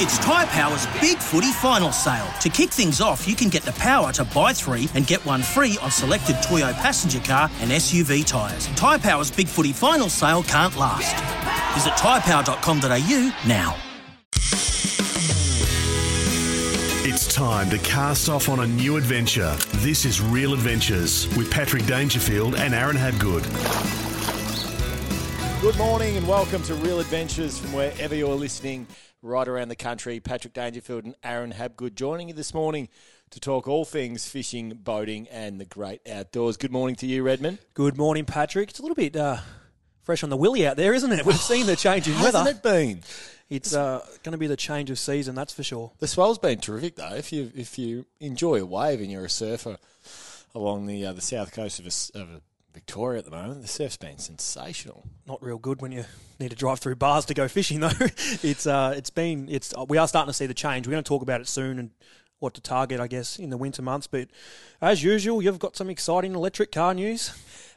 It's Tyre Power's Big Footy Final Sale. To kick things off, you can get the power to buy three and get one free on selected Toyo passenger car and SUV tyres. Tyre Power's Big Footy Final Sale can't last. Visit tyrepower.com.au now. It's time to cast off on a new adventure. This is Real Adventures with Patrick Dangerfield and Aaron Habgood. Good morning and welcome to Real Adventures from wherever you're listening right around the country. Patrick Dangerfield and Aaron Habgood joining you this morning to talk all things fishing, boating, and the great outdoors. Good morning to you, Redmond. Good morning, Patrick. It's a little bit uh, fresh on the willy out there, isn't it? We've seen the change in Hasn't weather. it been? It's uh, going to be the change of season, that's for sure. The swell's been terrific though. If you if you enjoy a wave and you're a surfer along the uh, the south coast of, a, of Victoria at the moment, the surf's been sensational. Not real good when you need to drive through bars to go fishing, though. it's uh, it's been it's we are starting to see the change. We're going to talk about it soon and what to target, I guess, in the winter months. But as usual, you've got some exciting electric car news.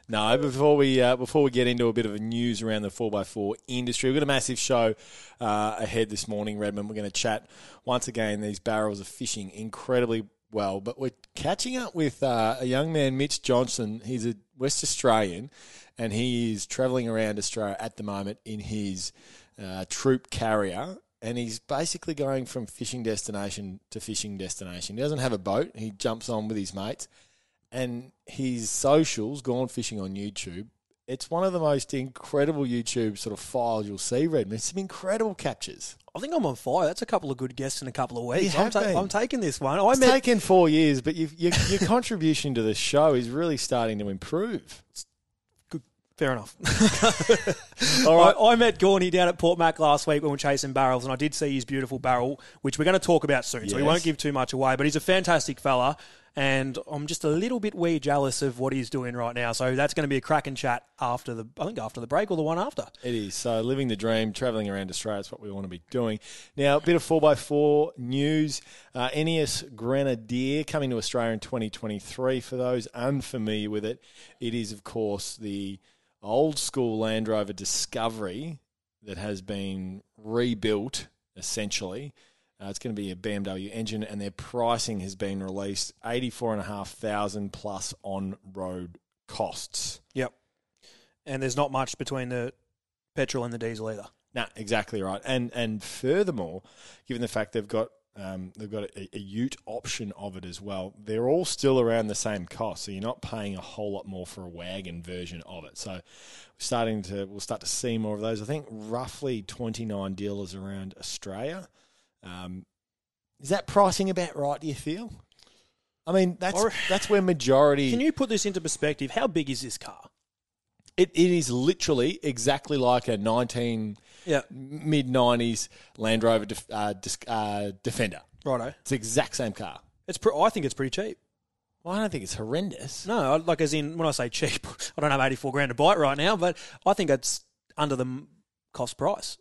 No, before we uh, before we get into a bit of a news around the four x four industry, we've got a massive show uh, ahead this morning, Redmond. We're going to chat once again. These barrels of fishing incredibly well, but we're catching up with uh, a young man, Mitch Johnson. He's a West Australian, and he is travelling around Australia at the moment in his uh, troop carrier. And he's basically going from fishing destination to fishing destination. He doesn't have a boat. He jumps on with his mates and his socials, Gone Fishing on YouTube, it's one of the most incredible YouTube sort of files you'll see, Redmond. Some incredible captures. I think I'm on fire. That's a couple of good guests in a couple of weeks. I'm, ta- I'm taking this one. I It's met taken four years, but you've, your, your contribution to the show is really starting to improve. Good. Fair enough. All right. I, I met Gorney down at Port Mac last week when we were chasing barrels, and I did see his beautiful barrel, which we're going to talk about soon. So we won't give too much away. But he's a fantastic fella, and I'm just a little bit wee jealous of what he's doing right now. So that's going to be a cracking chat after the, I think after the break or the one after. It is. So living the dream, travelling around Australia is what we want to be doing. Now, a bit of 4x4 news. Uh, Ineos Grenadier coming to Australia in 2023. For those unfamiliar with it, it is, of course, the old school Land Rover Discovery that has been rebuilt, essentially. Uh, it's going to be a BMW engine, and their pricing has been released eighty four and a half thousand plus on road costs. Yep. And there's not much between the petrol and the diesel either. No, exactly right. And and furthermore, given the fact they've got um, they've got a, a Ute option of it as well, they're all still around the same cost. So you're not paying a whole lot more for a wagon version of it. So we're starting to we'll start to see more of those. I think roughly 29 dealers around Australia. Um, is that pricing about right? Do you feel? I mean, that's Or- that's where majority. Can you put this into perspective? How big is this car? It, it is literally exactly like a 19 Yeah. mid 90s Land Rover def, uh, dis, uh, Defender. Righto. It's the exact same car. It's. Pre- I think it's pretty cheap. Well, I don't think it's horrendous. No, I- like as in when I say cheap, I don't have 84 grand to buy it right now, but I think it's under the m- cost price.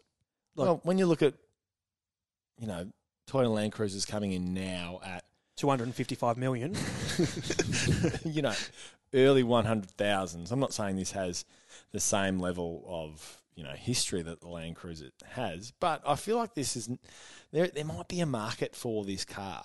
Like- well, when you look at, you know, Toyota Land Cruisers coming in now at, 255 million. you know, early 100,000s. I'm not saying this has the same level of, you know, history that the Land Cruiser has, but I feel like this is, there, there might be a market for this car.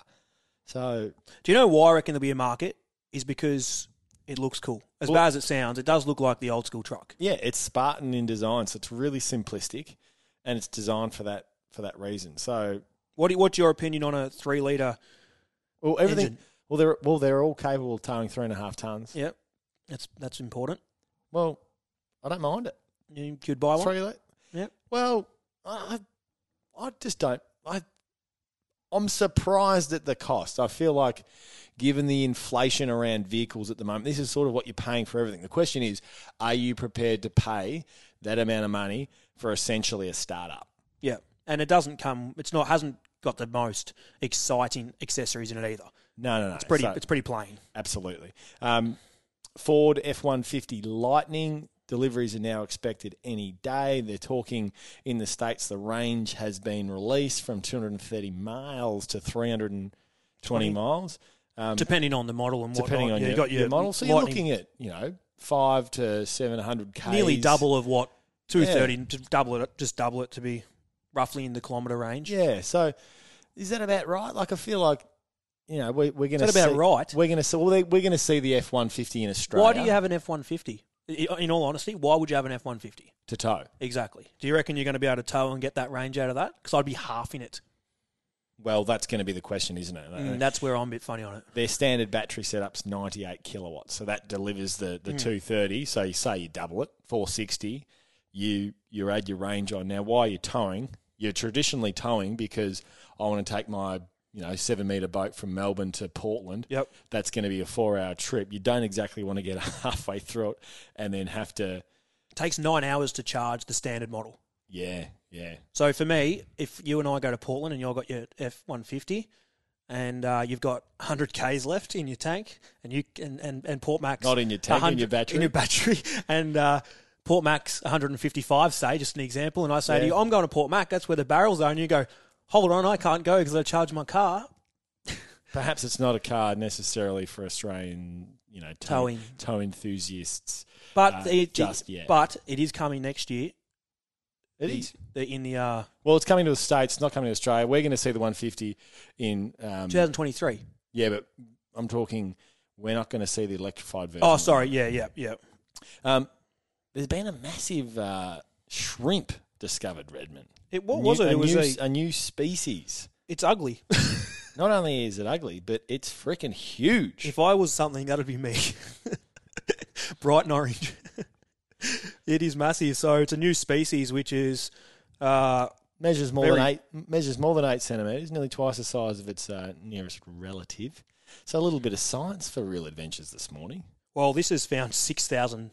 So, Do you know why I reckon there'll be a market? Is because it looks cool. As Well- bad as it sounds, it does look like the old school truck. yeah, it's Spartan in design, so it's really simplistic and it's designed for that for that reason. So, What do you- what's your opinion on a three litre? well, everything. Engine. Well, they're well, they're all capable of towing three and a half tons. Yep, that's that's important. Well, I don't mind it. You could buy one. Three li- Yep. Well, I, I I just don't. I I'm surprised at the cost. I feel like, given the inflation around vehicles at the moment, this is sort of what you're paying for everything. The question is, are you prepared to pay that amount of money for essentially a startup? Yeah, and it doesn't come. It's not hasn't got the most exciting accessories in it either. No, no, no. It's pretty. So- it's pretty plain. Absolutely. Um, Ford F 150 Lightning deliveries are now expected any day. They're talking in the States, the range has been released from 230 miles to 320 miles. Um, Depending on the model and depending whatnot. on Yeah, your, you got your model. So you're looking at, you know, five to 700 Ks. nearly double of what two thirty. Just double it. Just double it to be roughly in the kilometre range. Yeah. So is that about right? Like, I feel like, you know, we, we're going to about right? We're going to see. Well, they- we're going to see the F one fifty in Australia. Why do you have an F one fifty? In all honesty, why would you have an F one fifty? to tow? Exactly. Do you reckon you're going to be able to tow and get that range out of that? Because I'd be half in it. Well, that's going to be the question, isn't it? Mm, that's where I'm a bit funny on it. their standard battery setup's 98 kilowatts, so that delivers the, the 230. So you say you double it, 460. You you add your range on. Now, while you're towing, you're traditionally towing because I want to take my you know seven meter boat from Melbourne to Portland. Yep. That's going to be a four hour trip. You don't exactly want to get halfway through it and then have to. It takes nine hours to charge the standard model. Yeah, yeah. So for me, if you and I go to Portland and you've got your F one fifty, and uh, you've got hundred k's left in your tank, and you and and, and Port Mac's Not in your tank, in your battery. in your battery, and uh, Port Mac's one hundred and fifty five, say just an example, and I say to you, I'm going to Port Mac, that's where the barrels are, and you go, hold on, I can't go because I charge my car. Perhaps it's not a car necessarily for Australian, you know, tow, Towing. tow enthusiasts. But Uh, it, just yet. but it is coming next year. It is. the, in the uh, Well, it's coming to the States, not coming to Australia. We're going to see the 150 in. Um, 2023. yeah, but I'm talking, we're not going to see the electrified version. Oh, sorry. Yeah, yeah, yeah. Um, there's been a massive uh, shrimp discovered, Redmond. It what New- was it? A It was new, a, a new species. It's ugly. Not only is it ugly, but it's freaking huge. if I was something, that'd be me. Bright and orange. it is massive. So it's a new species, which is uh, measures more than eight measures more than eight centimeters, nearly twice the size of its uh, nearest relative. So a little bit of science for real adventures this morning. well, this has found six thousand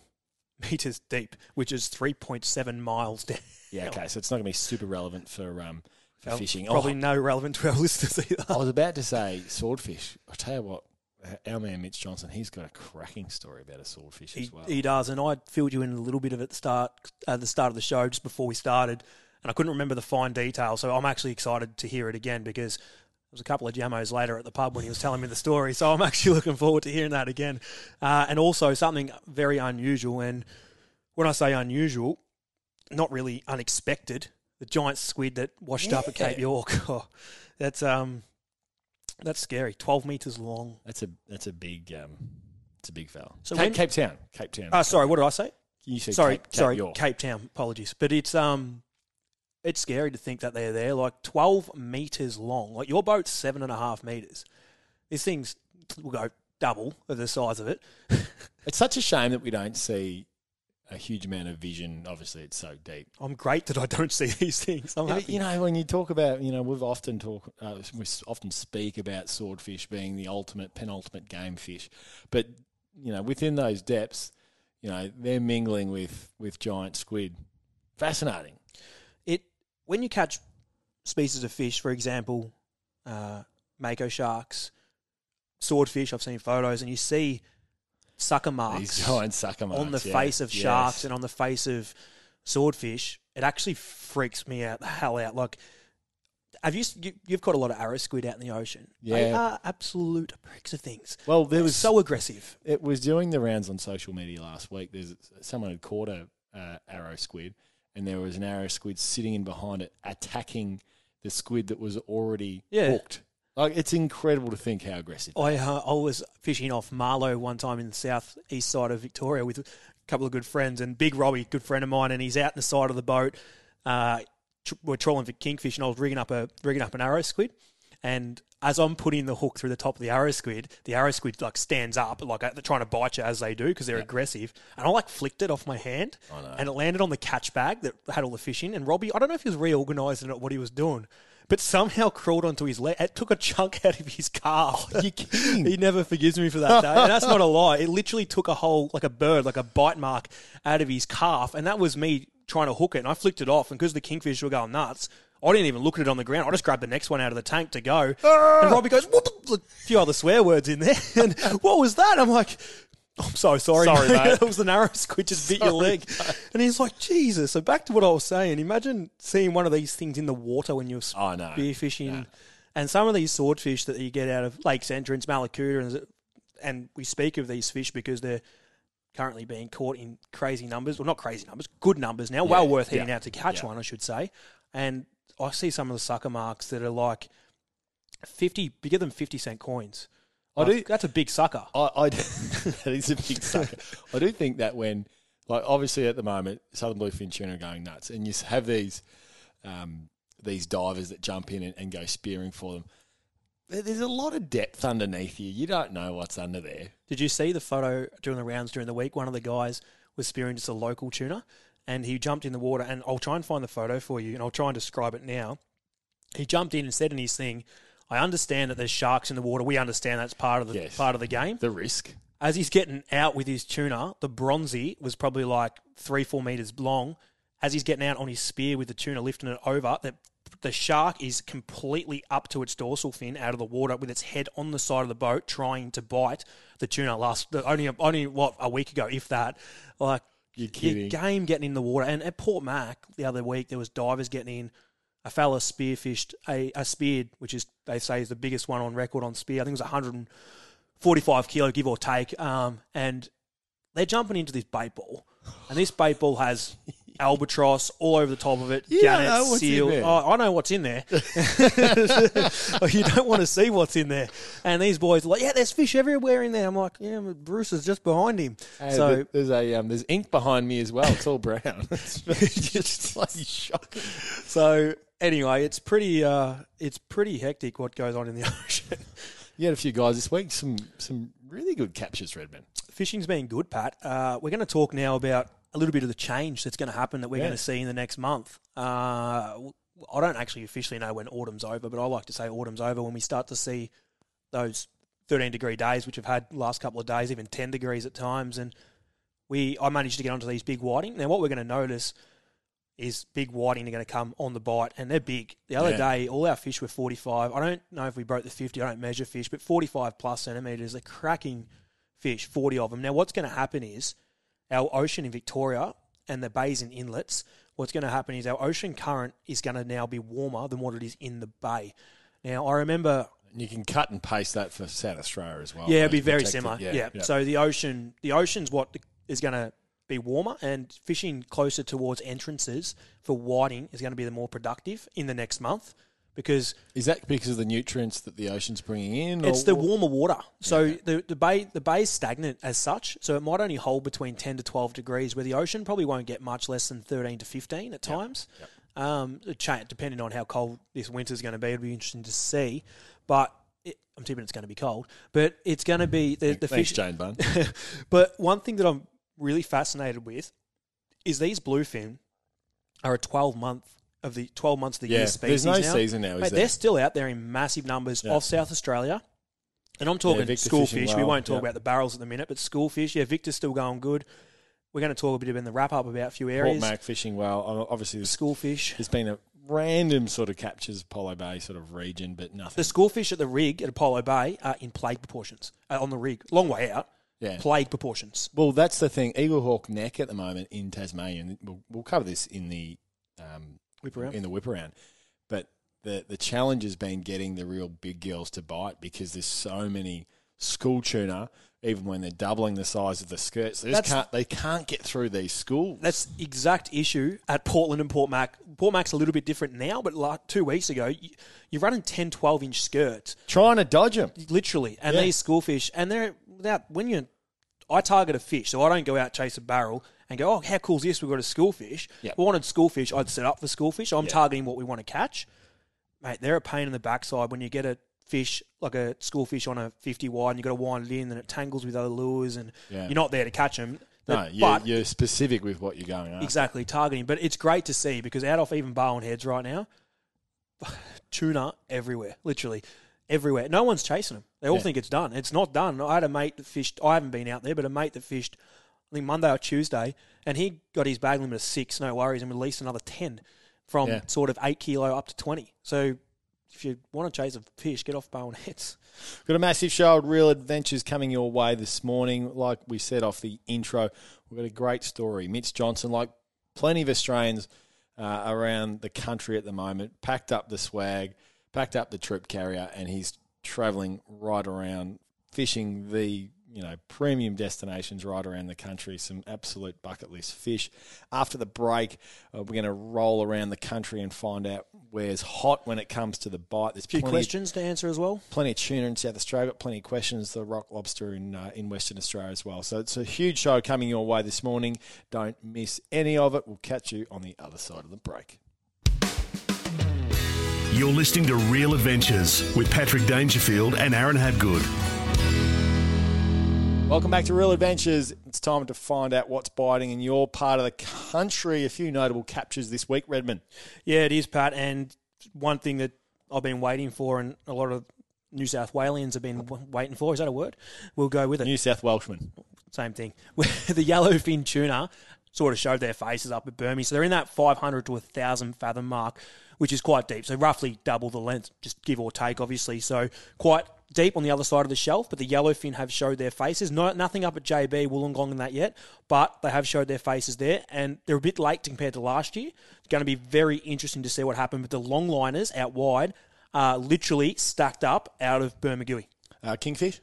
meters deep, which is three point seven miles down. Yeah, okay, so it's not going to be super relevant for um for fishing. Probably Oh, no relevant to our listeners either. I was about to say swordfish. I'll tell you what, our man Mitch Johnson, he's got a cracking story about a swordfish He, as well. he does, and I filled you in a little bit of it at the start, at the start of the show, just before we started, and I couldn't remember the fine details. So I'm actually excited to hear it again because was a couple of jamos later at the pub when he was telling me the story. So I'm actually looking forward to hearing that again, uh, and also something very unusual. And when I say unusual, not really unexpected. The giant squid that washed up at Cape York. Oh, that's um, that's scary. Twelve meters long. That's a that's a big um, it's a big fella. So Cape, when- Cape Town, Cape Town. Uh, sorry, what did I say? you said sorry, Cape, Cape sorry, York. Cape Town. Apologies, but it's um, it's scary to think that they're there, like twelve meters long. Like your boat's seven and a half meters. These things will go double of the size of it. It's such a shame that we don't see a huge amount of vision. Obviously, it's so deep. I'm great that I don't see these things. I'm Yeah, happy. you know, when you talk about, you know, we've often talk, uh, we often speak about swordfish being the ultimate, penultimate game fish, but you know, within those depths, you know, they're mingling with with giant squid. Fascinating. When you catch species of fish, for example, uh, mako sharks, swordfish. I've seen photos, and you see sucker marks. These giant sucker marks on the yeah. face of Yes. sharks and on the face of swordfish, it actually freaks me out the hell out. Like, have you, you you've caught a lot of arrow squid out in the ocean? they are absolute pricks of things. Well, there They're was so aggressive. it was doing the rounds on social media last week. There's someone had caught a uh, arrow squid, and there was an arrow squid sitting in behind it, attacking the squid that was already Yeah. hooked. Like it's incredible to think how aggressive. I uh, I was fishing off Marlo one time in the south east side of Victoria with a couple of good friends and Big Robbie, good friend of mine, and he's out in the side of the boat. Uh, tr- we're trawling for kingfish, and I was rigging up a rigging up an arrow squid, and as I'm putting the hook through the top of the arrow squid, the arrow squid like stands up, like they're trying to bite you as they do because they're aggressive, and I like flicked it off my hand, and it landed on the catch bag that had all the fish in. And Robbie, I don't know if he was reorganising it, what he was doing. But somehow crawled onto his leg. It took a chunk out of his calf. Oh, you kidding? He never forgives me for that day. And that's not a lie. It literally took a whole, like a bird, like a bite mark out of his calf. And that was me trying to hook it. And I flicked it off. And because the kingfish were going nuts, I didn't even look at it on the ground. I just grabbed the next one out of the tank to go. Ah! And Robbie goes, what the, a few other swear words in there. And what was that? I'm like, I'm so sorry. Sorry, mate. it was the narrow squid just bit your leg. And he's like, Jesus. So back to what I was saying. Imagine seeing one of these things in the water when you're Oh, no. spear fishing. And some of these swordfish that you get out of Lakes Entrance, Mallacoota, and, and we speak of these fish because they're currently being caught in crazy numbers. Well, not crazy numbers, good numbers now. well worth heading yeah, out to catch yeah. one, I should say. And I see some of the sucker marks that are like 50, bigger than 50 cent coins. I do- That's a big sucker. I, I that is a big sucker. I do think that when, like, obviously at the moment, southern bluefin tuna are going nuts, and you have these um, these divers that jump in and, and go spearing for them. There's a lot of depth underneath you. You don't know what's under there. Did you see the photo during the rounds during the week? One of the guys was spearing just a local tuna, and he jumped in the water. And I'll try and find the photo for you, and I'll try and describe it now. He jumped in and said in his thing, "I understand that there's sharks in the water. We understand that's part of the Yes. part of the game." The risk. As he's getting out with his tuna, the bronzy was probably like three, four meters long. As he's getting out on his spear with the tuna, lifting it over, the, the shark is completely up to its dorsal fin out of the water with its head on the side of the boat, trying to bite the tuna. Last only only what a week ago, if that. Like You're your game getting in the water. And at Port Mac the other week, there was divers getting in. A fella spearfished a, a speared, which is they say is the biggest one on record on spear. I think it was 145 kilo, give or take. Um, and they're jumping into this bait ball, and this bait ball has albatross all over the top of it, You don't know what's in seal. there. Oh, I know what's in there. you don't want to see what's in there. And these boys are like, yeah, there's fish everywhere in there. I'm like, yeah, Bruce is just behind him. Hey, so there's a um, there's ink behind me as well. It's all brown. it's just shocking. So anyway, it's pretty uh, it's pretty hectic what goes on in the ocean. You had a few guys this week. Some some really good captures, Redman. Fishing's been good, Pat. Uh, we're going to talk now about a little bit of the change that's going to happen that we're Yeah. going to see in the next month. Uh, I don't actually officially know when autumn's over, but I like to say autumn's over when we start to see those 13 degree days, which we've had last couple of days, even 10 degrees at times. And we, I managed to get onto these big whiting. Now, what we're going to notice is big whiting are going to come on the bite, and they're big. The other Yeah. day, all our fish were 45. I don't know if we broke the 50. I don't measure fish, but 45 plus centimetres. They're cracking fish, 40 of them. Now, what's going to happen is our ocean in Victoria and the bays and inlets, what's going to happen is our ocean current is going to now be warmer than what it is in the bay. Now, I remember you can cut and paste that for South Australia as well. yeah, it'd be very similar. Yeah, Yeah. yeah. So the ocean, the ocean's what is going to be warmer, and fishing closer towards entrances for whiting is going to be the more productive in the next month because is that because of the nutrients that the ocean's bringing in? or it's the warmer water. So the the bay the bay is stagnant as such. So it might only hold between ten to twelve degrees, where the ocean probably won't get much less than thirteen to fifteen at times. Um, it cha- depending on how cold this winter is going to be, it'll be interesting to see. But it, I'm tipping it's going to be cold. But it's going to be the the Thanks, fish. Jane Bunn. but one thing that I'm really fascinated with is these bluefin are a 12 month of the 12 months of the Yeah, year there's species no now. season now, is Mate? They're still out there in massive numbers Yeah. off South Australia. And I'm talking Victor school fish. We won't talk yeah. about the barrels at the minute, but school fish. Yeah, Victor's still going good. We're going to talk a bit in the wrap up about a few areas. Port. Mac fishing well. Obviously, there's, School fish. there's been a random sort of captures Polo Bay sort of region, but nothing. The school fish at the rig at Apollo Bay are in plague proportions uh, on the rig. Long way out. Yeah. Plague proportions. Well, that's the thing. Eaglehawk Neck at the moment in Tasmania, and we'll, we'll cover this in the um, Whip around. in the whip around. But the the challenge has been getting the real big girls to bite because there's so many school tuna. Even when they're doubling the size of the skirts, they just That's- can't. They can't get through these schools. That's the exact issue at Portland and Port Mac. Port Mac's a little bit different now, but like two weeks ago, you, you're running 10, 12 inch skirts, trying to dodge them. literally. And Yeah. these schoolfish, and they're without, when you, I target a fish, so I don't go out chase a barrel and go, oh, how cool is this? We've got a schoolfish. Yep. If I wanted schoolfish, I'd set up for schoolfish. I'm Yeah. targeting what we want to catch. Mate, they're a pain in the backside when you get a fish, like a schoolfish on a 50 wide, and you've got to wind it in, and it tangles with other lures, and Yeah. you're not there to catch them. No, you're, you're specific with what you're going after. Exactly, targeting. But it's great to see because out off even Barwon Heads right now, tuna everywhere, literally everywhere. No one's chasing them. They all Yeah. think it's done. It's not done. I had a mate that fished. I haven't been out there, but a mate that fished. I think Monday or Tuesday, and he got his bag limit of six, no worries, and released another ten. from Yeah. sort of eight kilo up to twenty. So if you want to chase a fish, get off Barwon Heads. Got a massive show of real adventures coming your way this morning. Like we said off the intro, we've got a great story. Mitch Johnson, like plenty of Australians uh, around the country at the moment, packed up the swag, packed up the troop carrier, and he's travelling right around, fishing the you know premium destinations right around the country. Some absolute bucket list fish. After the break, uh, we're going to roll around the country and find out where's hot when it comes to the bite. There's A few plenty of questions to answer as well. plenty of tuna in South Australia, got plenty of questions. The rock lobster in uh, in Western Australia as well. So it's a huge show coming your way this morning. Don't miss any of it. We'll catch you on the other side of the break. You're listening to Real Adventures with Patrick Dangerfield and Aaron Habgood. Welcome back to Real Adventures. It's time to find out what's biting in your part of the country. A few notable captures this week, Redmond. Yeah, it is, Pat. And one thing that I've been waiting for, and a lot of New South Walians have been waiting for, is that a word? We'll go with it. New South Welshman. Same thing. the yellowfin tuna sort of showed their faces up at Burmese. So they're in that 500 to 1,000 fathom mark, which is quite deep. So roughly double the length, just give or take, obviously. So quite deep on the other side of the shelf, but the yellowfin have showed their faces. No, nothing up at JB, Wollongong and that yet, but they have showed their faces there, and they're a bit late compared to last year. It's going to be very interesting to see what happened with the longliners out wide, uh, literally stacked up out of Bermagui. Uh, Kingfish?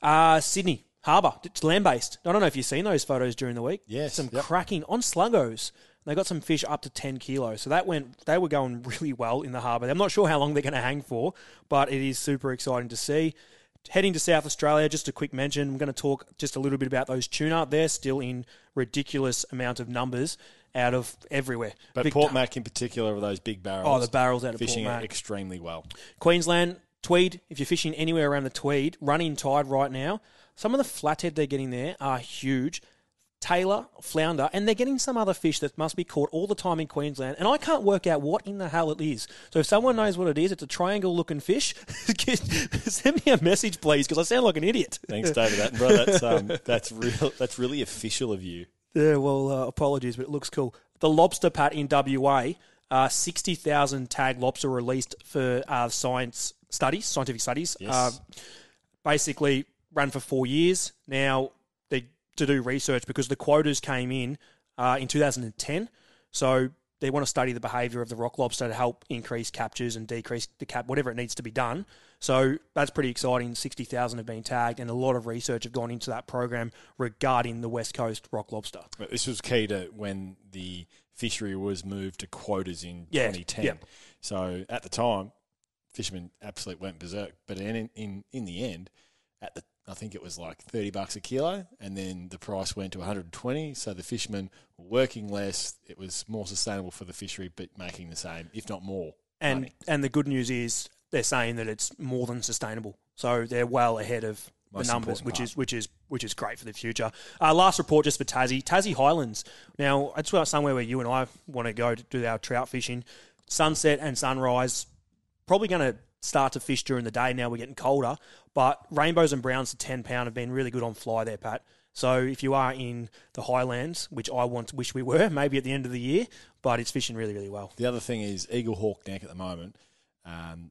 Uh, Sydney Harbour. It's land based. I don't know if you've seen those photos during the week. Yes, Some yep. cracking on sluggos. They got some fish up to 10 kilos. So that went, they were going really well in the harbour. I'm not sure how long they're going to hang for, but it is super exciting to see. Heading to South Australia, just a quick mention. I'm going to talk just a little bit about those tuna. They're still in ridiculous amount of numbers out of everywhere. But Vic- Port Mac in particular are those big barrels. Oh, the barrels out of fishing Port Mac. extremely well. Queensland, Tweed, if you're fishing anywhere around the Tweed, running tide right now, some of the flathead they're getting there are huge. Tailor, flounder, and they're getting some other fish that must be caught all the time in Queensland. And I can't work out what in the hell it is. So if someone knows what it is, it's a triangle looking fish. Send me a message, please, because I sound like an idiot. Thanks, David Attenborough. That's um, that's real. That's really official of you. Yeah, well, uh, apologies, but it looks cool. The lobster pat in WA, uh, 60,000 tag lobster released for uh, science studies, scientific studies. Yes. Uh, basically, ran for four years. Now, they to do research because the quotas came in uh, in 2010. So they want to study the behaviour of the rock lobster to help increase captures and decrease the cap, whatever it needs to be done. So that's pretty exciting. 60,000 have been tagged, and a lot of research have gone into that program regarding the West Coast rock lobster. But This was key to when the fishery was moved to quotas in Yeah, 2010. yeah. So at the time, fishermen absolutely went berserk. But in, in in the end, at the I think it was like thirty bucks a kilo, and then the price went to one hundred and twenty. So the fishermen were working less. It was more sustainable for the fishery, but making the same, if not more. And money. and the good news is they're saying that it's more than sustainable. So they're well ahead of Most the numbers, which part. is which is which is great for the future. Uh, last report just for Tassie, Tassie Highlands. Now it's somewhere where you and I want to go to do our trout fishing. Sunset and sunrise, probably going to start to fish during the day. Now we're getting colder, but rainbows and browns to ten pound have been really good on fly there, Pat. So if you are in the Highlands, which I want, wish we were, maybe at the end of the year, but it's fishing really, really well. The other thing is Eaglehawk Neck at the moment. Um,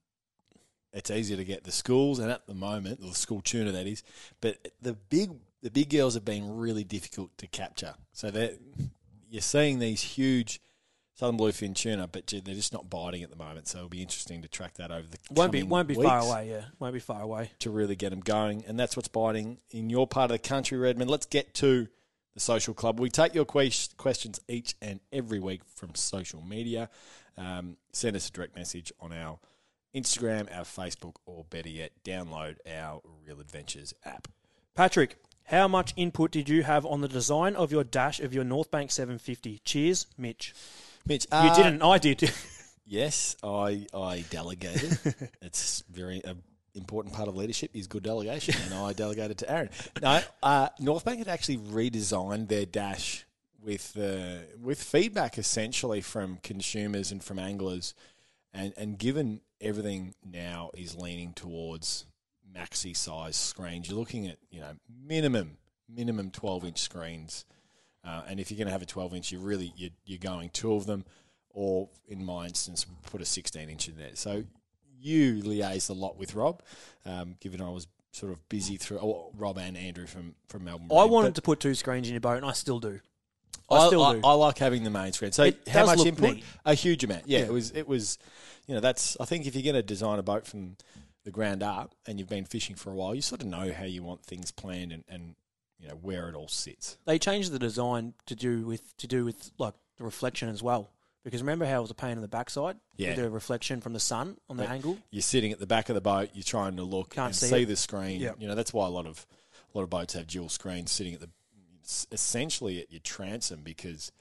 it's easier to get the schools, and at the moment, the school tuna that is. But the big the big girls have been really difficult to capture. So they you're seeing these huge southern bluefin tuna, but they're just not biting at the moment. So it'll be interesting to track that over the Won't be won't be far away. Yeah, won't be far away. to really get them going. And that's what's biting in your part of the country, Redmond. Let's get to the social club. We take your que- questions each and every week from social media. Um, send us a direct message on our Instagram, our Facebook, or better yet, download our Real Adventures app. Patrick, how much input did you have on the design of your dash of your Northbank 750? Cheers, Mitch. Mitch, You uh, didn't. I did. Yes, I I delegated. it's very uh, important part of leadership is good delegation, and I delegated to Aaron. No, uh, Northbank had actually redesigned their dash with uh, with feedback essentially from consumers and from anglers, and and given everything now is leaning towards maxi size screens, you're looking at you know minimum minimum twelve inch screens, uh, and if you're going to have a twelve inch, you really you're, you're going two of them or in my instance, put a 16 inch in there. So you liaised a lot with Rob, um, given I was sort of busy through oh, Rob and Andrew from from Melbourne. I wanted to put two screens in your boat, and I still do. I, still do. I, like having the main screen. So It how much input? neat. A huge amount. Yeah, Yeah. it was. It was. You know, that's. I think if you're going to design a boat from the ground up and you've been fishing for a while, you sort of know how you want things planned and, and you know where it all sits. they changed the design to do with to do with like the reflection as well. Because remember how it was a pain in the backside Yeah. with the reflection from the sun on the But angle. You're sitting at the back of the boat. You're trying to look Can't and see see, the screen. Yeah. You know, that's why a lot of a lot of boats have dual screens sitting at the essentially at your transom because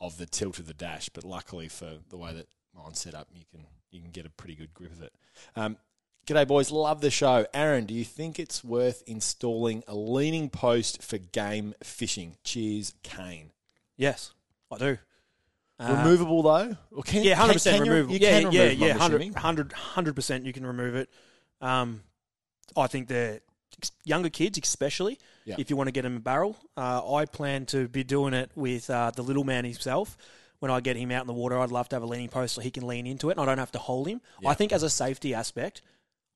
of the tilt of the dash. But luckily for the way that mine's set up, you can you can get a pretty good grip of it. Um, G'day, boys. Love the show. Aaron, do you think it's worth installing a leaning post for game fishing? Cheers, Kane. Yes, I do. Uh, removable though? Or can, Yeah, hundred percent can you- removable. You yeah, yeah, remove yeah, I'm 100 assuming. 100 percent. You can remove it. Um, I think they're younger kids, especially Yeah. if you want to get them a barrel. Uh, I plan to be doing it with uh, the little man himself. When I get him out in the water, I'd love to have a leaning post so he can lean into it, and I don't have to hold him. Yeah. I think as a safety aspect,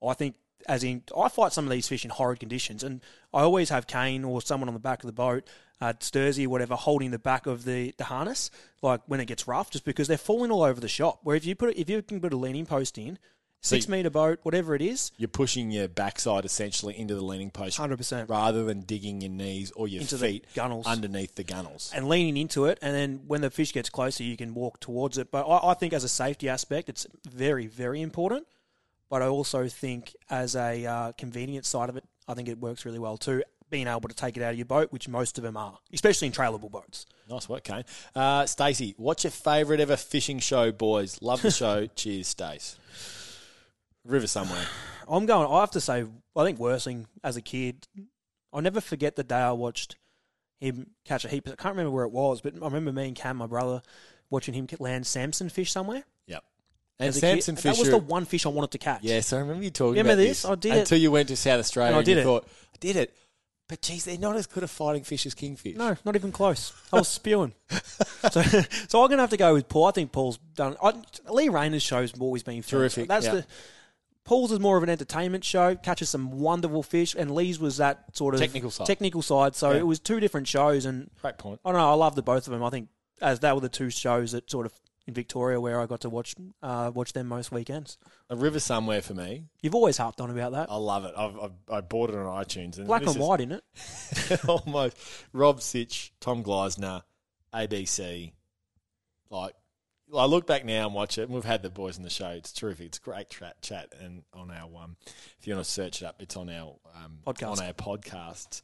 I think as in I fight some of these fish in horrid conditions, and I always have Kane or someone on the back of the boat, uh, Sturzy, or whatever, holding the back of the, the harness, like when it gets rough, just because they're falling all over the shop. Where if you put if you can put a leaning post in, six So- meter boat, whatever it is, You're pushing your backside essentially into the leaning post, hundred percent, rather than digging your knees or your Into the feet gunnels. underneath the gunnels. and leaning into it, and then when the fish gets closer, you can walk towards it. But I, I think as a safety aspect, it's very, very important. But I also think as a uh, convenience side of it, I think it works really well too. Being able to take it out of your boat, which most of them are, especially in trailable boats. Nice work, Kane. Uh, Stacey, what's your favourite ever fishing show, boys? Love the show. Cheers, Stace. River somewhere. I'm going. I have to say, I think Worsing as a kid, I'll never forget the day I watched him catch a heap. I can't remember where it was, but I remember me and Cam, my brother, watching him land Samson fish somewhere. And as a kid. Samson That was the one fish I wanted to catch. Yes, I remember you talking Remember about this? I did it. until you went to South Australia And I and, did you it. thought, I did it. But geez, they're not as good at fighting fish as kingfish. No, not even close. I was spewing. so, so I'm going to have to go with Paul. I think Paul's done. I, Lee Rayner's show's always been fun. Terrific, That's yeah. the Paul's is more of an entertainment show. Catches some wonderful fish, and Lee's was that sort of Technical side. Technical side. So Yeah. it was two different shows, and Great point. I don't know. I love the both of them. I think as that were the two shows that sort of in Victoria where I got to watch uh, watch them most weekends. A river somewhere for me. You've always harped on about that. I love it. I've, I've, I bought it on iTunes. And Black and is- white in it. almost Rob Sitch, Tom Gleisner, ABC. Like, I look back now and watch it, and we've had the boys in the show. It's terrific. It's great chat, chat, and on our um, if you want to search it up, it's on our um, Podcast. on our podcasts.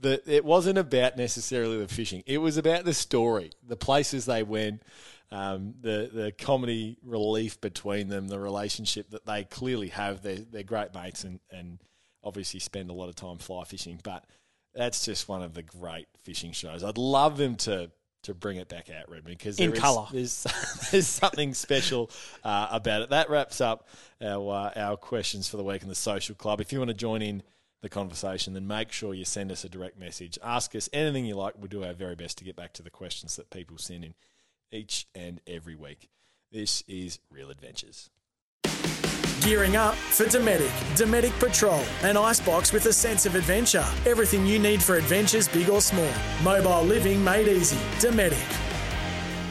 The, it wasn't about necessarily the fishing. It was about the story, the places they went, um, the the comedy relief between them, the relationship that they clearly have. They're, they're great mates and, and obviously spend a lot of time fly fishing. But that's just one of the great fishing shows. I'd love them to to bring it back out, Redmond, because In there is- colour. There's there's something special uh, about it. That wraps up our uh, our questions for the week in the social club. If you want to join in the conversation, then make sure you send us a direct message. Ask us anything you like. We'll do our very best to get back to the questions that people send in each and every week. This is Real Adventures. Gearing up for Dometic. Dometic Patrol, an icebox with a sense of adventure. Everything you need for adventures, big or small. Mobile living made easy. Dometic.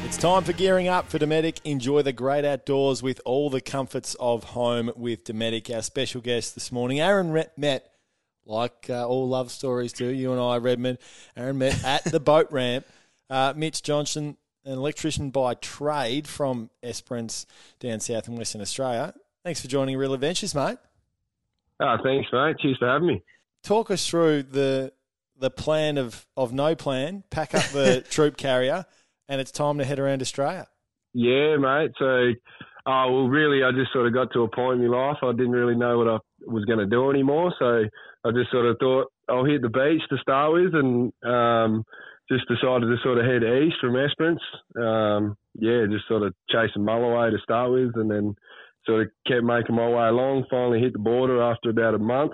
It's time for gearing up for Dometic. Enjoy the great outdoors with all the comforts of home with Dometic. Our special guest this morning, Aaron Re- met, like uh, all love stories do, you and I, Redmond. Aaron met at the boat ramp. Uh, Mitch Johnson, an electrician by trade from Esperance down south in Western Australia. Thanks for joining Real Adventures, mate. Oh, thanks, mate. Cheers for having me. Talk us through the the plan of, of no plan, pack up the troop carrier, and it's time to head around Australia. Yeah, mate. So, oh, well, really, I just sort of got to a point in my life I didn't really know what I was going to do anymore. So I just sort of thought I'll hit the beach to start with and um, just decided to sort of head east from Esperance. Um, yeah, just sort of chasing Mulloway to start with and then sort of kept making my way along. Finally hit the border after about a month.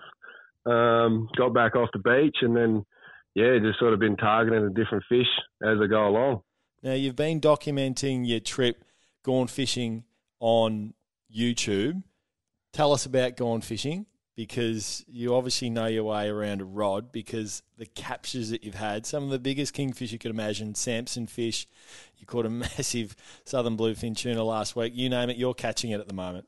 Um, got back off the beach and then, yeah, just sort of been targeting a different fish as I go along. Now, you've been documenting your trip gone fishing on YouTube. Tell us about gone fishing because you obviously know your way around a rod because the captures that you've had, some of the biggest kingfish you could imagine, Samson fish, you caught a massive southern bluefin tuna last week, you name it, you're catching it at the moment.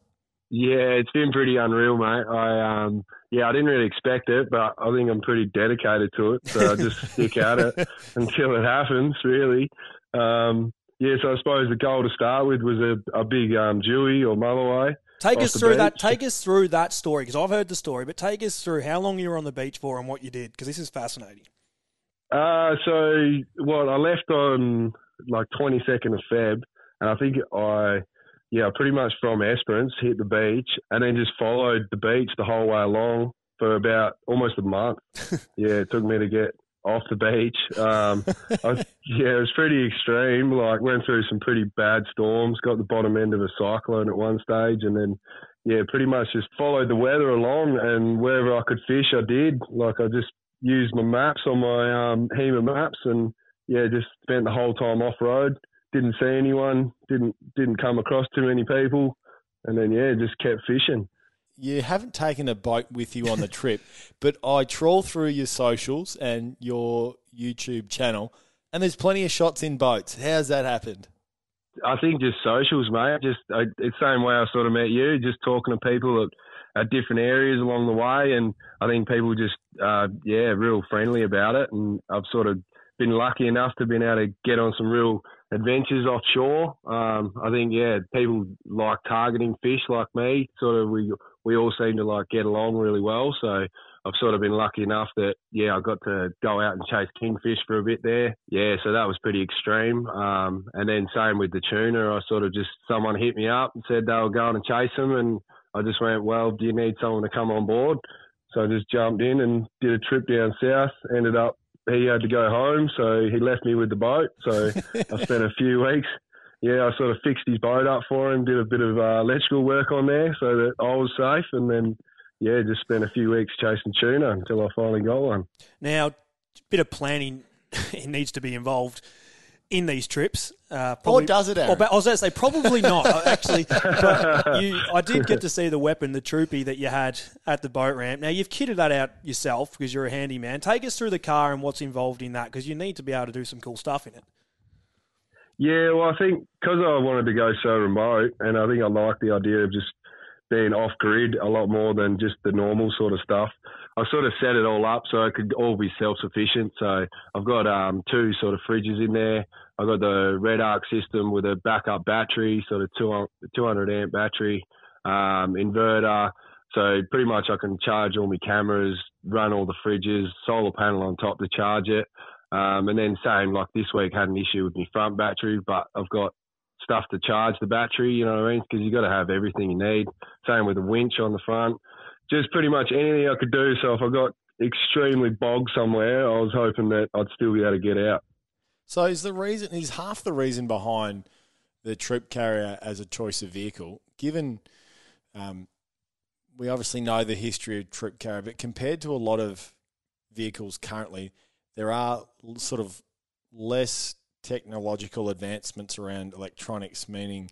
Yeah, it's been pretty unreal, mate. I um, yeah, I didn't really expect it, but I think I'm pretty dedicated to it. So I just stick at it until it happens. Really, um, yeah. So I suppose the goal to start with was a, a big um, Dewey or Mulloway. Take us through beach. that. Take us through that story because I've heard the story, but take us through how long you were on the beach for and what you did because this is fascinating. Uh, so well, I left on like 22nd of Feb, and I think I yeah, pretty much from Esperance, hit the beach, and then just followed the beach the whole way along for about almost a month. yeah, it took me to get off the beach. Um, I, yeah, it was pretty extreme. Like, went through some pretty bad storms, got the bottom end of a cyclone at one stage, and then, yeah, pretty much just followed the weather along, and wherever I could fish, I did. Like, I just used my maps on my um, HEMA maps, and yeah, just spent the whole time off road didn't see anyone, didn't didn't come across too many people, and then yeah, just kept fishing. You haven't taken a boat with you on the trip, but I trawl through your socials and your YouTube channel, and there's plenty of shots in boats. How's that happened? I think just socials, mate. Just I, it's the same way I sort of met you, just talking to people at, at different areas along the way, and I think people just uh, yeah, real friendly about it, and I've sort of been lucky enough to been able to get on some real adventures offshore. Um, I think yeah, people like targeting fish like me. Sort of we we all seem to like get along really well. So I've sort of been lucky enough that yeah, I got to go out and chase kingfish for a bit there. Yeah, so that was pretty extreme. Um, and then same with the tuna. I sort of just someone hit me up and said they were going to chase them, and I just went, well, do you need someone to come on board? So I just jumped in and did a trip down south. Ended up he had to go home, so he left me with the boat. So I spent a few weeks. Yeah, I sort of fixed his boat up for him, did a bit of uh, electrical work on there so that I was safe, and then yeah, just spent a few weeks chasing tuna until I finally got one. Now, a bit of planning it needs to be involved in these trips. Uh, probably, or does it, Aaron? Or, I was going to say probably not, actually. But you, I did get to see the weapon, the troopy that you had at the boat ramp. Now, you've kitted that out yourself because you're a handyman. Take us through the car and what's involved in that because you need to be able to do some cool stuff in it. Yeah, well, I think because I wanted to go so remote, and I think I like the idea of just being off grid a lot more than just the normal sort of stuff. I sort of set it all up so it could all be self sufficient. So I've got um, two sort of fridges in there. I've got the Redarc system with a backup battery, sort of 200 amp battery, um, inverter. So pretty much I can charge all my cameras, run all the fridges, solar panel on top to charge it. Um, and then same like this week had an issue with my front battery, but I've got stuff to charge the battery. You know what I mean? Because you got to have everything you need. Same with the winch on the front just pretty much anything I could do. So if I got extremely bogged somewhere, I was hoping that I'd still be able to get out. So is the reason is half the reason behind the troop carrier as a choice of vehicle, given um, we obviously know the history of troop carrier, but compared to a lot of vehicles currently, there are sort of less technological advancements around electronics, meaning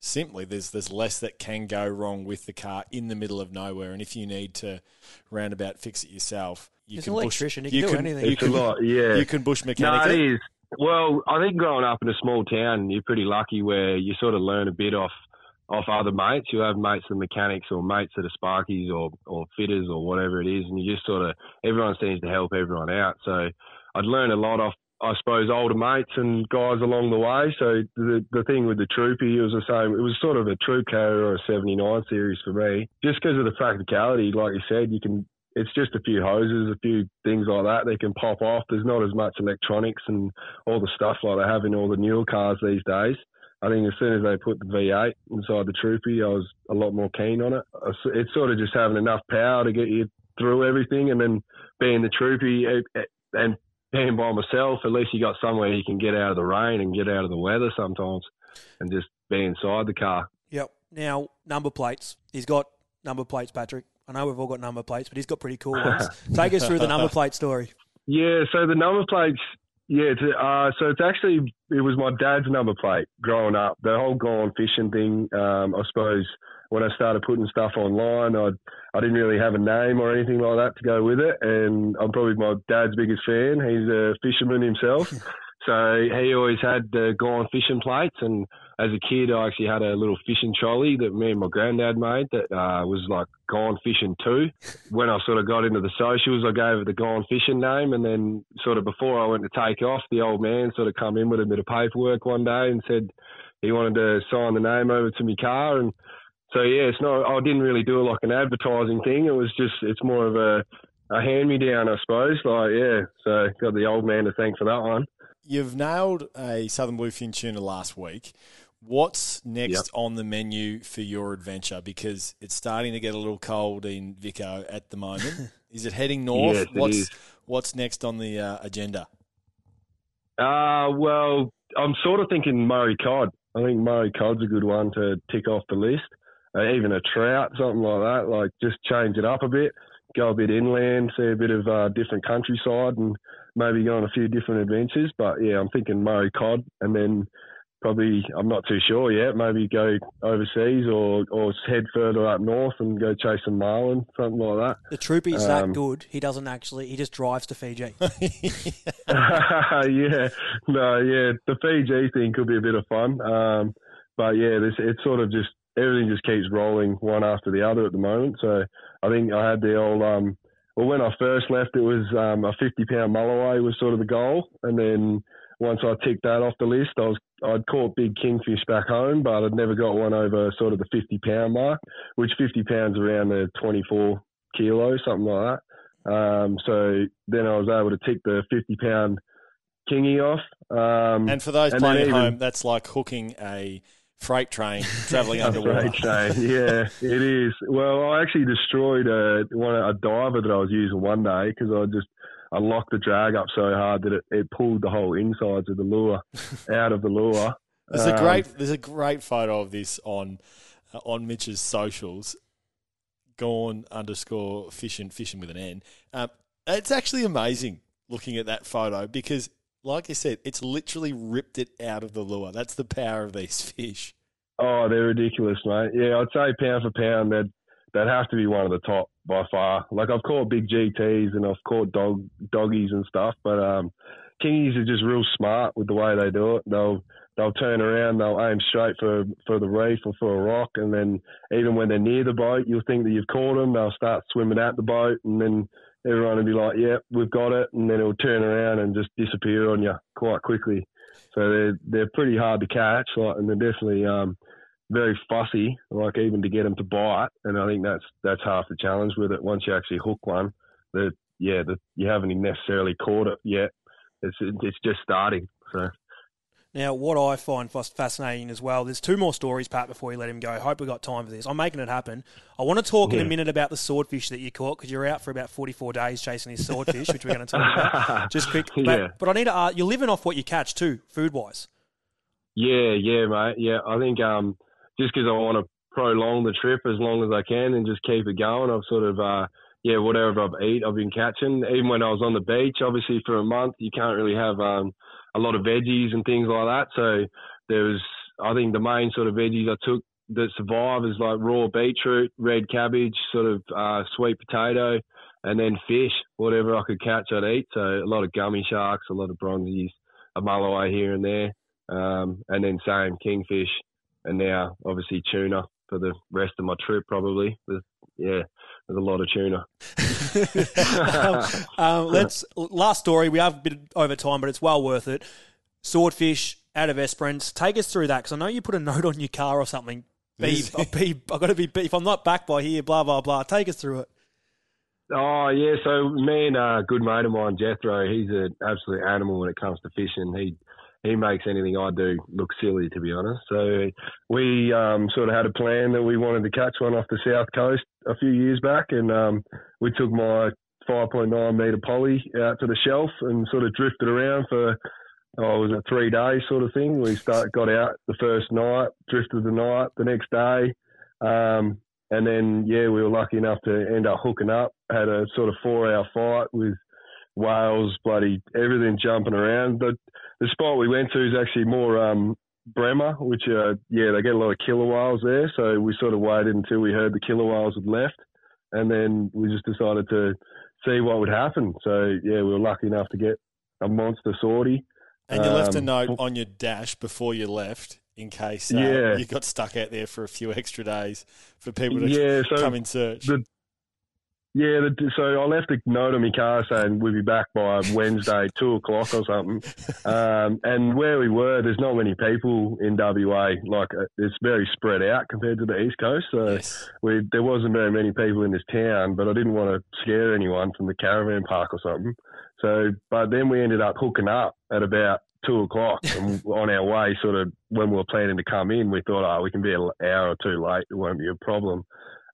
simply there's there's less that can go wrong with the car in the middle of nowhere, and if you need to roundabout fix it yourself, you There's can an electrician. Bush, you, can do anything. You can, lot, yeah. You can bush mechanic. No, it is. Well, I think growing up in a small town, you're pretty lucky where you sort of learn a bit off off other mates. You have mates that are mechanics or mates that are sparkies or, or fitters or whatever it is, and you just sort of everyone seems to help everyone out. So I'd learn a lot off I suppose, older mates and guys along the way. So the the thing with the Troopy, it was the same. It was sort of a troop carrier or a 79 series for me, just because of the practicality. Like you said, you can. It's just a few hoses, a few things like that. They can pop off. There's not as much electronics and all the stuff like they have in all the newer cars these days. I think as soon as they put the V8 inside the Troopy, I was a lot more keen on it. It's sort of just having enough power to get you through everything, and then being the Troopy eh, eh, and being by myself, at least you got somewhere you can get out of the rain and get out of the weather sometimes and just be inside the car. Yep. Now, number plates. He's got number plates, Patrick. I know we've all got number plates, but he's got pretty cool ones. Take us through the number plate story. Yeah, so the number plates, Yeah, it's, uh, so it's actually it was my dad's number plate growing up. The whole gone fishing thing. Um, I suppose when I started putting stuff online, I I didn't really have a name or anything like that to go with it, and I'm probably my dad's biggest fan. He's a fisherman himself, so he always had the gone fishing plates. And as a kid, I actually had a little fishing trolley that me and my granddad made that uh, was like gone fishing too. When I sort of got into the socials, I gave it the gone fishing name. And then sort of before I went to take off, the old man sort of come in with a bit of paperwork one day and said he wanted to sign the name over to my car. And so, yeah, it's not, I didn't really do it like an advertising thing. It was just, it's more of a, a hand me down, I suppose. Like, yeah, so got the old man to thank for that one. You've nailed a Southern Bluefin tuna last week. What's next Yep. on the menu for your adventure? Because it's starting to get a little cold in Vico at the moment. is it heading north? Yes, what's is. what's next on the uh, agenda? Uh, well, I'm sort of thinking Murray cod. I think Murray cod's a good one to tick off the list. Uh, even a trout, something like that. Like just change it up a bit, go a bit inland, see a bit of uh, different countryside, and maybe go on a few different adventures. But yeah, I'm thinking Murray cod, and then probably I'm not too sure yet. Maybe go overseas or or head further up north and go chase some marlin, something like that. The troopy's that Um, good. He doesn't actually. He just drives to Fiji. yeah, no, yeah, the Fiji thing could be a bit of fun. Um, but yeah, this it's sort of just everything just keeps rolling one after the other at the moment. So I think I had the old um, well when I first left it was um, a fifty pound mulloway was sort of the goal, and then once I ticked that off the list, I was I'd caught big kingfish back home, but I'd never got one over sort of the fifty pound mark, which fifty pounds around the twenty four kilo, something like that. Um, so then I was able to tick the 50 pound kingy off. Um, And for those And playing at even- home, that's like hooking a freight train traveling underwater. freight train. Yeah, it is. Well, I actually destroyed a one a diver that I was using one day because I just I locked the drag up so hard that it, it pulled the whole insides of the lure out of the lure. There's a Um, great there's a great photo of this on uh, on Mitch's socials. Gone underscore fishing fishing with an N. Um, it's actually amazing looking at that photo because, like I said, it's literally ripped it out of the lure. That's the power of these fish. Oh, they're ridiculous, mate. Yeah, I'd say pound for pound, they'd they'd have to be one of the top by far. Like I've caught big GTs and I've caught dog doggies and stuff, but um, kingies are just real smart with the way they do it. They'll they'll turn around, they'll aim straight for for the reef or for a rock, and then even when they're near the boat, you'll think that you've caught them. They'll start swimming at the boat, and then everyone will be like, "Yep, we've got it," and then it'll turn around and just disappear on you quite quickly. So they're they're pretty hard to catch, like, and they're definitely um, very fussy, like even to get them to bite. And I think that's that's half the challenge with it. Once you actually hook one, that yeah, that you haven't necessarily caught it yet. It's it's just starting. So Now, what I find fascinating as well, there's two more stories, Pat, before we let him go. Hope we got time for this. I'm making it happen. I want to talk in a minute about the swordfish that you caught because you're out for about 44 days chasing these swordfish, which we're going to talk about. Just quick. But, Yeah. but I need to ask, you're living off what you catch too, food wise. yeah, yeah, mate. Yeah, I think um, just because I want to prolong the trip as long as I can and just keep it going, I've sort of uh, yeah, whatever I've eat, I've been catching. Even when I was on the beach, obviously for a month, you can't really have um, a lot of veggies and things like that. So there was, I think, the main sort of veggies I took that survive is like raw beetroot, red cabbage, sort of uh, sweet potato, and then fish. Whatever I could catch, I'd eat. So a lot of gummy sharks, a lot of bronzies, a mulloway here and there, um, and then same kingfish, and now obviously tuna for the rest of my trip. Probably, there's, yeah, there's a lot of tuna. um, um, let's last story. We have a bit over time, but it's well worth it. Swordfish out of Esperance. Take us through that because I know you put a note on your car or something. Be, be, I've got to be. If I'm not back by here, blah blah blah. Take us through it. Oh yeah, so me and a good mate of mine, Jethro, he's an absolute animal when it comes to fishing. He he makes anything I do look silly, to be honest. So we um, sort of had a plan that we wanted to catch one off the south coast a few years back, and um, we took my 5.9 meter poly out to the shelf and sort of drifted around for oh, was a three day sort of thing. We start got out the first night, drifted the night, the next day. Um, and then, yeah, we were lucky enough to end up hooking up. Had a sort of four hour fight with whales, bloody everything jumping around. The the spot we went to is actually more um, Bremer, which uh, yeah, they get a lot of killer whales there. So we sort of waited until we heard the killer whales had left, and then we just decided to see what would happen. So yeah, we were lucky enough to get a monster swordie. And you left a Um, note on your dash before you left in case uh, Yeah. you got stuck out there for a few extra days for people to Yeah, so come in search. the- Yeah, the, so I left a note on my car saying we'd be back by Wednesday, two o'clock or something. Um, and where we were, there's not many people in WA. Like uh, it's very spread out compared to the East Coast. So yes. we there wasn't very many people in this town, but I didn't want to scare anyone from the caravan park or something. So, but then we ended up hooking up at about two o'clock, and on our way, sort of when we were planning to come in, we thought, oh, we can be an hour or two late; it won't be a problem.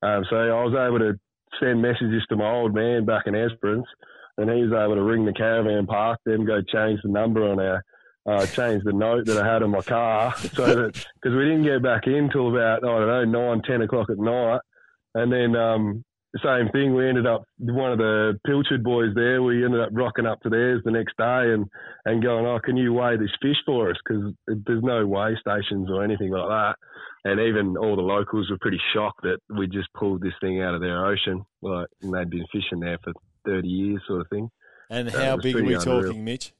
Um, so I was able to send messages to my old man back in Esperance, and he was able to ring the caravan park, then go change the number on our. Uh, change the note that I had on my car so that because we didn't get back in till about I don't know nine ten o'clock at night, and then um, same thing. We ended up one of the Pilchard boys there. We ended up rocking up to theirs the next day and and going, oh, can you weigh this fish for us? Because there's no weigh stations or anything like that. And even all the locals were pretty shocked that we just pulled this thing out of their ocean, like and they'd been fishing there for 30 years, sort of thing. And how big are we unreal. talking, Mitch?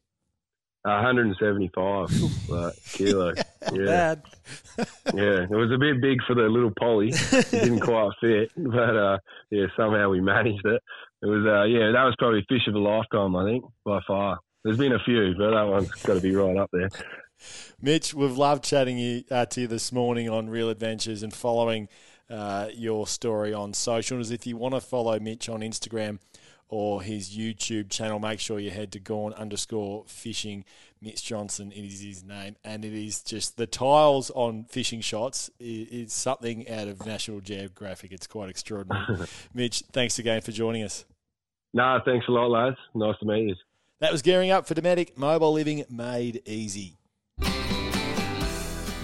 175 like, kilo. Yeah. Bad. Yeah, it was a bit big for the little poly. It didn't quite fit, but uh, yeah, somehow we managed it. It was uh, yeah, that was probably fish of a lifetime, I think, by far. There's been a few, but that one's got to be right up there. Mitch, we've loved chatting you, uh, to you this morning on Real Adventures and following uh, your story on socials. If you want to follow Mitch on Instagram or his YouTube channel, make sure you head to Gone underscore fishing. Mitch Johnson it is his name, and it is just the tiles on fishing shots is, is something out of National Geographic. It's quite extraordinary. Mitch, thanks again for joining us. No, thanks a lot, lads. Nice to meet you. That was gearing up for Dometic Mobile Living Made Easy.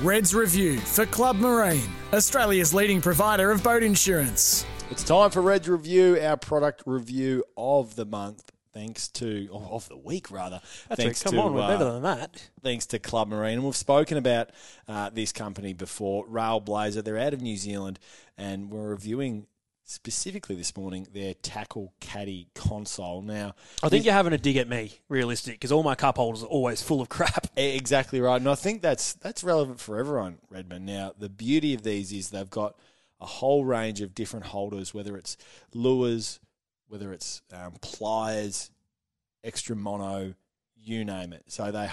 Reds Review for Club Marine, Australia's leading provider of boat insurance. It's time for Reds Review, our product review of the month. Thanks to, or of the week rather. That's thanks. Come to, on, we're uh, better than that. Thanks to Club Marine. And we've spoken about uh, this company before, Railblaza. They're out of New Zealand, and we're reviewing specifically this morning their tackle caddy console. Now, I think you're having a dig at me, realistic, because all my cup holders are always full of crap. Exactly right, and I think that's that's relevant for everyone, Redmond. Now, the beauty of these is they've got a whole range of different holders, whether it's lures, whether it's um, pliers, extra mono, you name it. So they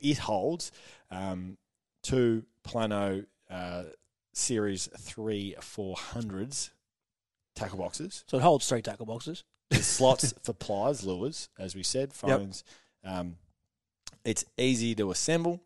it holds um, two Plano uh, Series three four hundreds tackle boxes. So it holds three tackle boxes. There's slots for pliers, lures, as we said, phones. Um, it's easy to assemble.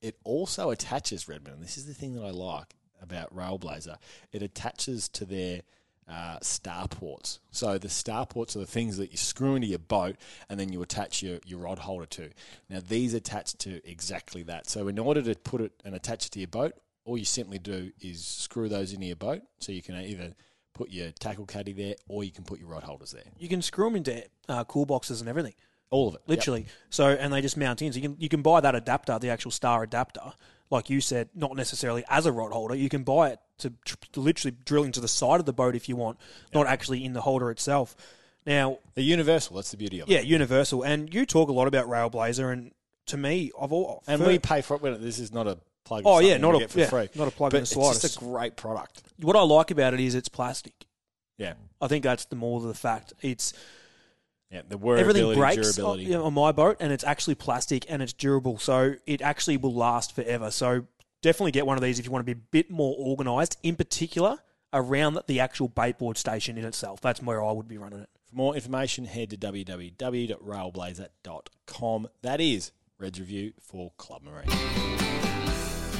It also attaches Redmond. This is the thing that I like about Railblaza. It attaches to their uh, star ports. So the star ports are the things that you screw into your boat and then you attach your, your rod holder to. Now these attach to exactly that. So in order to put it and attach it to your boat, all you simply do is screw those into your boat. So you can either put your tackle caddy there or you can put your rod holders there. You can screw them into uh, cool boxes and everything, All of it. Yep. literally. So and they just mount in. So you can you can buy that adapter, the actual star adapter, like you said, not necessarily as a rod holder. You can buy it to, tr- to literally drill into the side of the boat if you want, not actually in the holder itself. Now, They're universal. That's the beauty of it. yeah, universal. And you talk a lot about Railblaza, and to me, I've all And we pay for it. This is not a plug. Oh, yeah, not a- for yeah, free. not a plug but in the slider. it's just a great product. what I like about it is it's plastic. Yeah, I think that's the more of the fact. It's yeah. The wearability, everything breaks on, you know, on my boat, and it's actually plastic and it's durable, so it actually will last forever. So definitely get one of these if you want to be a bit more organised. In particular, around the actual baitboard station in itself. That's where I would be running it. For more information, head to www.railblaza.com. That is Red's review for Club Marine.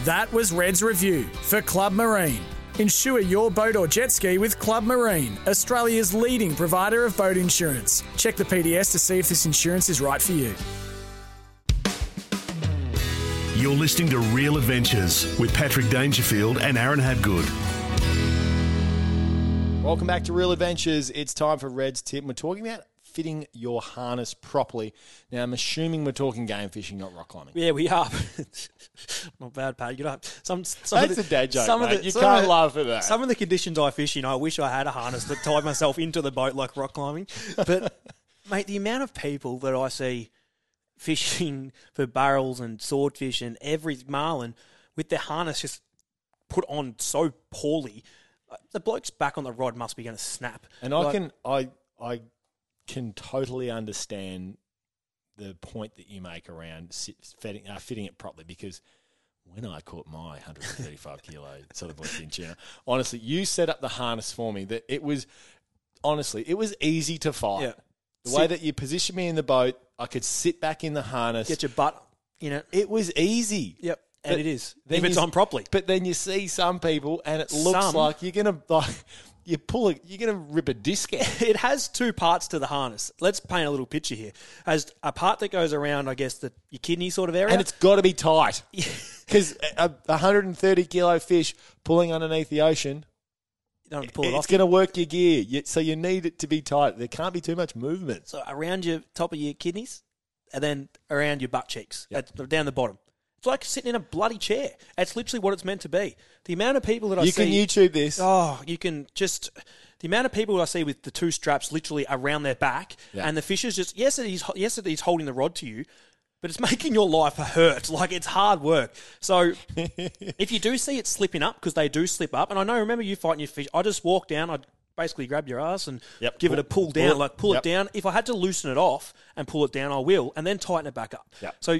That was Red's Review for Club Marine. Insure your boat or jet ski with Club Marine, Australia's leading provider of boat insurance. Check the PDS to see if this insurance is right for you. You're listening to Real Adventures with Patrick Dangerfield and Aaron Habgood. Welcome back to Real Adventures. It's time for Red's tip. We're talking about fitting your harness properly. Now, I'm assuming we're talking game fishing, not rock climbing. Yeah, we are. Not bad, Pat. You know, some some That's of a dad joke, some mate. Of the, You some can't of the- laugh at that. Some of the conditions I fish in, I wish I had a harness that tied myself into the boat like rock climbing. But mate, the amount of people that I see fishing for barrels and swordfish and every marlin with their harness just put on so poorly, uh, the bloke's back on the rod must be going to snap. And I can I I can totally understand the point that you make around fitting, uh, fitting it properly because when I caught my 135 kilo Southern Bluefin tuna, honestly, you set up the harness for me that it was honestly it was easy to fight. Yeah. The way that you positioned me in the boat, I could sit back in the harness. Get your butt, you know. it was easy. Yep, and But it is then if it's you- on properly. But then you see some people, and it looks Some- like you're gonna like you pull a, you're gonna rip a disc out. it has two parts to the harness. Let's paint a little picture here. Has a part that goes around, I guess, the your kidney sort of area, and it's got to be tight because a, a 130 kilo fish pulling underneath the ocean, don't have to pull it it's going to work your gear. You, so you need it to be tight. There can't be too much movement. So around your top of your kidneys, and then around your butt cheeks, at, down the bottom. It's like sitting in a bloody chair. That's literally what it's meant to be. The amount of people that I You see, You can YouTube this. Oh, you can just the amount of people I see with the two straps literally around their back, Yeah. and the fish is just yes, he's yes, he's holding the rod to you, but it's making your life hurt. Like it's hard work. So if you do see it slipping up, because they do slip up, and I know, remember you fighting your fish, I just walk down, I'd basically grab your ass and Yep. give it a pull Pull down, it. like pull Yep. it down. If I had to loosen it off and pull it down, I will, and then tighten it back up. Yep. So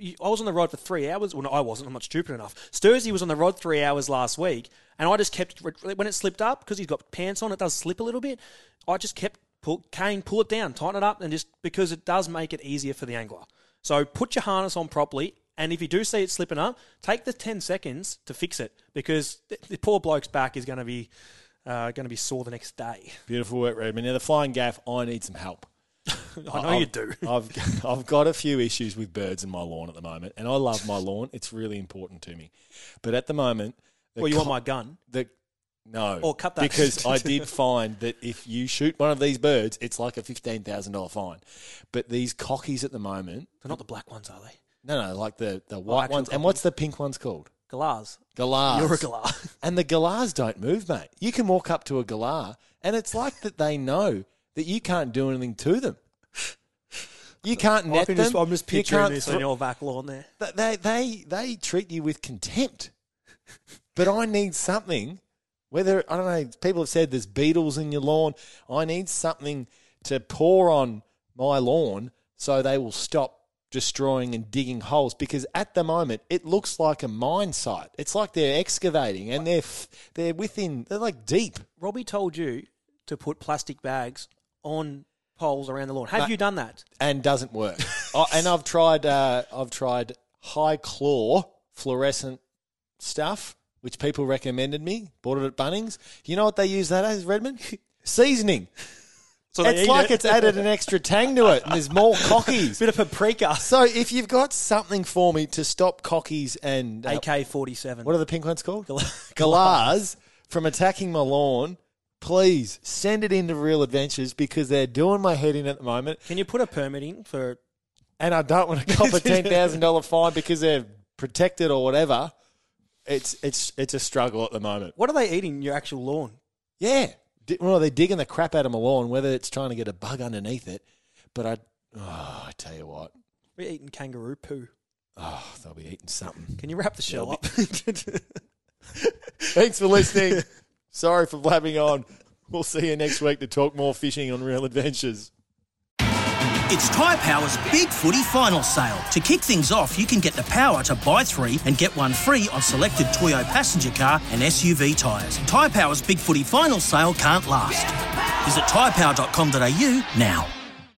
I was on the rod for three hours. Well, no, I wasn't. I'm not stupid enough. Sturzy was on the rod three hours last week, and I just kept when it slipped up because he's got pants on. It does slip a little bit. I just kept pull, Kane pull it down, tighten it up, and just because it does make it easier for the angler. So put your harness on properly, and if you do see it slipping up, take the ten seconds to fix it because the, the poor bloke's back is going to be uh, going to be sore the next day. Beautiful work, Redmond. Now the flying gaff, I need some help. I know I've- you do. I've I've got a few issues with birds in my lawn at the moment, and I love my lawn. It's really important to me, but at the moment, the Well, you want my gun? the no, Or cut that. because I did find that if you shoot one of these birds, it's like a fifteen thousand dollar fine. But these cockies at the moment, They're not the black ones, are they? no, no, like the the oh, white actual ones. And what's the pink ones called? Galahs. Galahs. You're a galah. And the galahs don't move, mate. You can walk up to a galah, and it's like that they know that you can't do anything to them. You can't net them. just, I'm just picturing this on your back lawn there. They, they, they treat you with contempt. But I need something, whether, I don't know, people have said there's beetles in your lawn. I need something to pour on my lawn so they will stop destroying and digging holes because at the moment it looks like a mine site. It's like they're excavating and they're f- they're within they're like deep. Robbie told you to put plastic bags on poles around the lawn. Have Mate. you done that? and doesn't work. oh, and I've tried uh, I've tried high claw fluorescent stuff, which people recommended me. Bought it at Bunnings. You know what they use that as, Redmond? Seasoning. So it's like it. it's added an extra tang to it, and there's more cockies. Bit of paprika. So if you've got something for me to stop cockies and uh, AK forty seven. what are the pink ones called? Galahs from attacking my lawn. Please send it into Real Adventures because they're doing my head in at the moment. Can you put a permit in for? and I don't want to cop a ten thousand dollar fine because they're protected or whatever. It's it's it's a struggle at the moment. What are they eating your actual lawn? Yeah, well, they're digging the crap out of my lawn, whether it's trying to get a bug underneath it. But I, oh, I tell you what, We're eating kangaroo poo. oh, they'll be eating something. Can you wrap the shell up? Thanks for listening. Sorry for blabbing on. We'll see you next week to talk more fishing on Real Adventures. It's Tyre Power's Big Footy Final Sale. To kick things off, you can get the power to buy three and get one free on selected Toyo passenger car and SUV tyres. Tyre Power's Big Footy Final Sale can't last. Visit tyrepower.com.au now.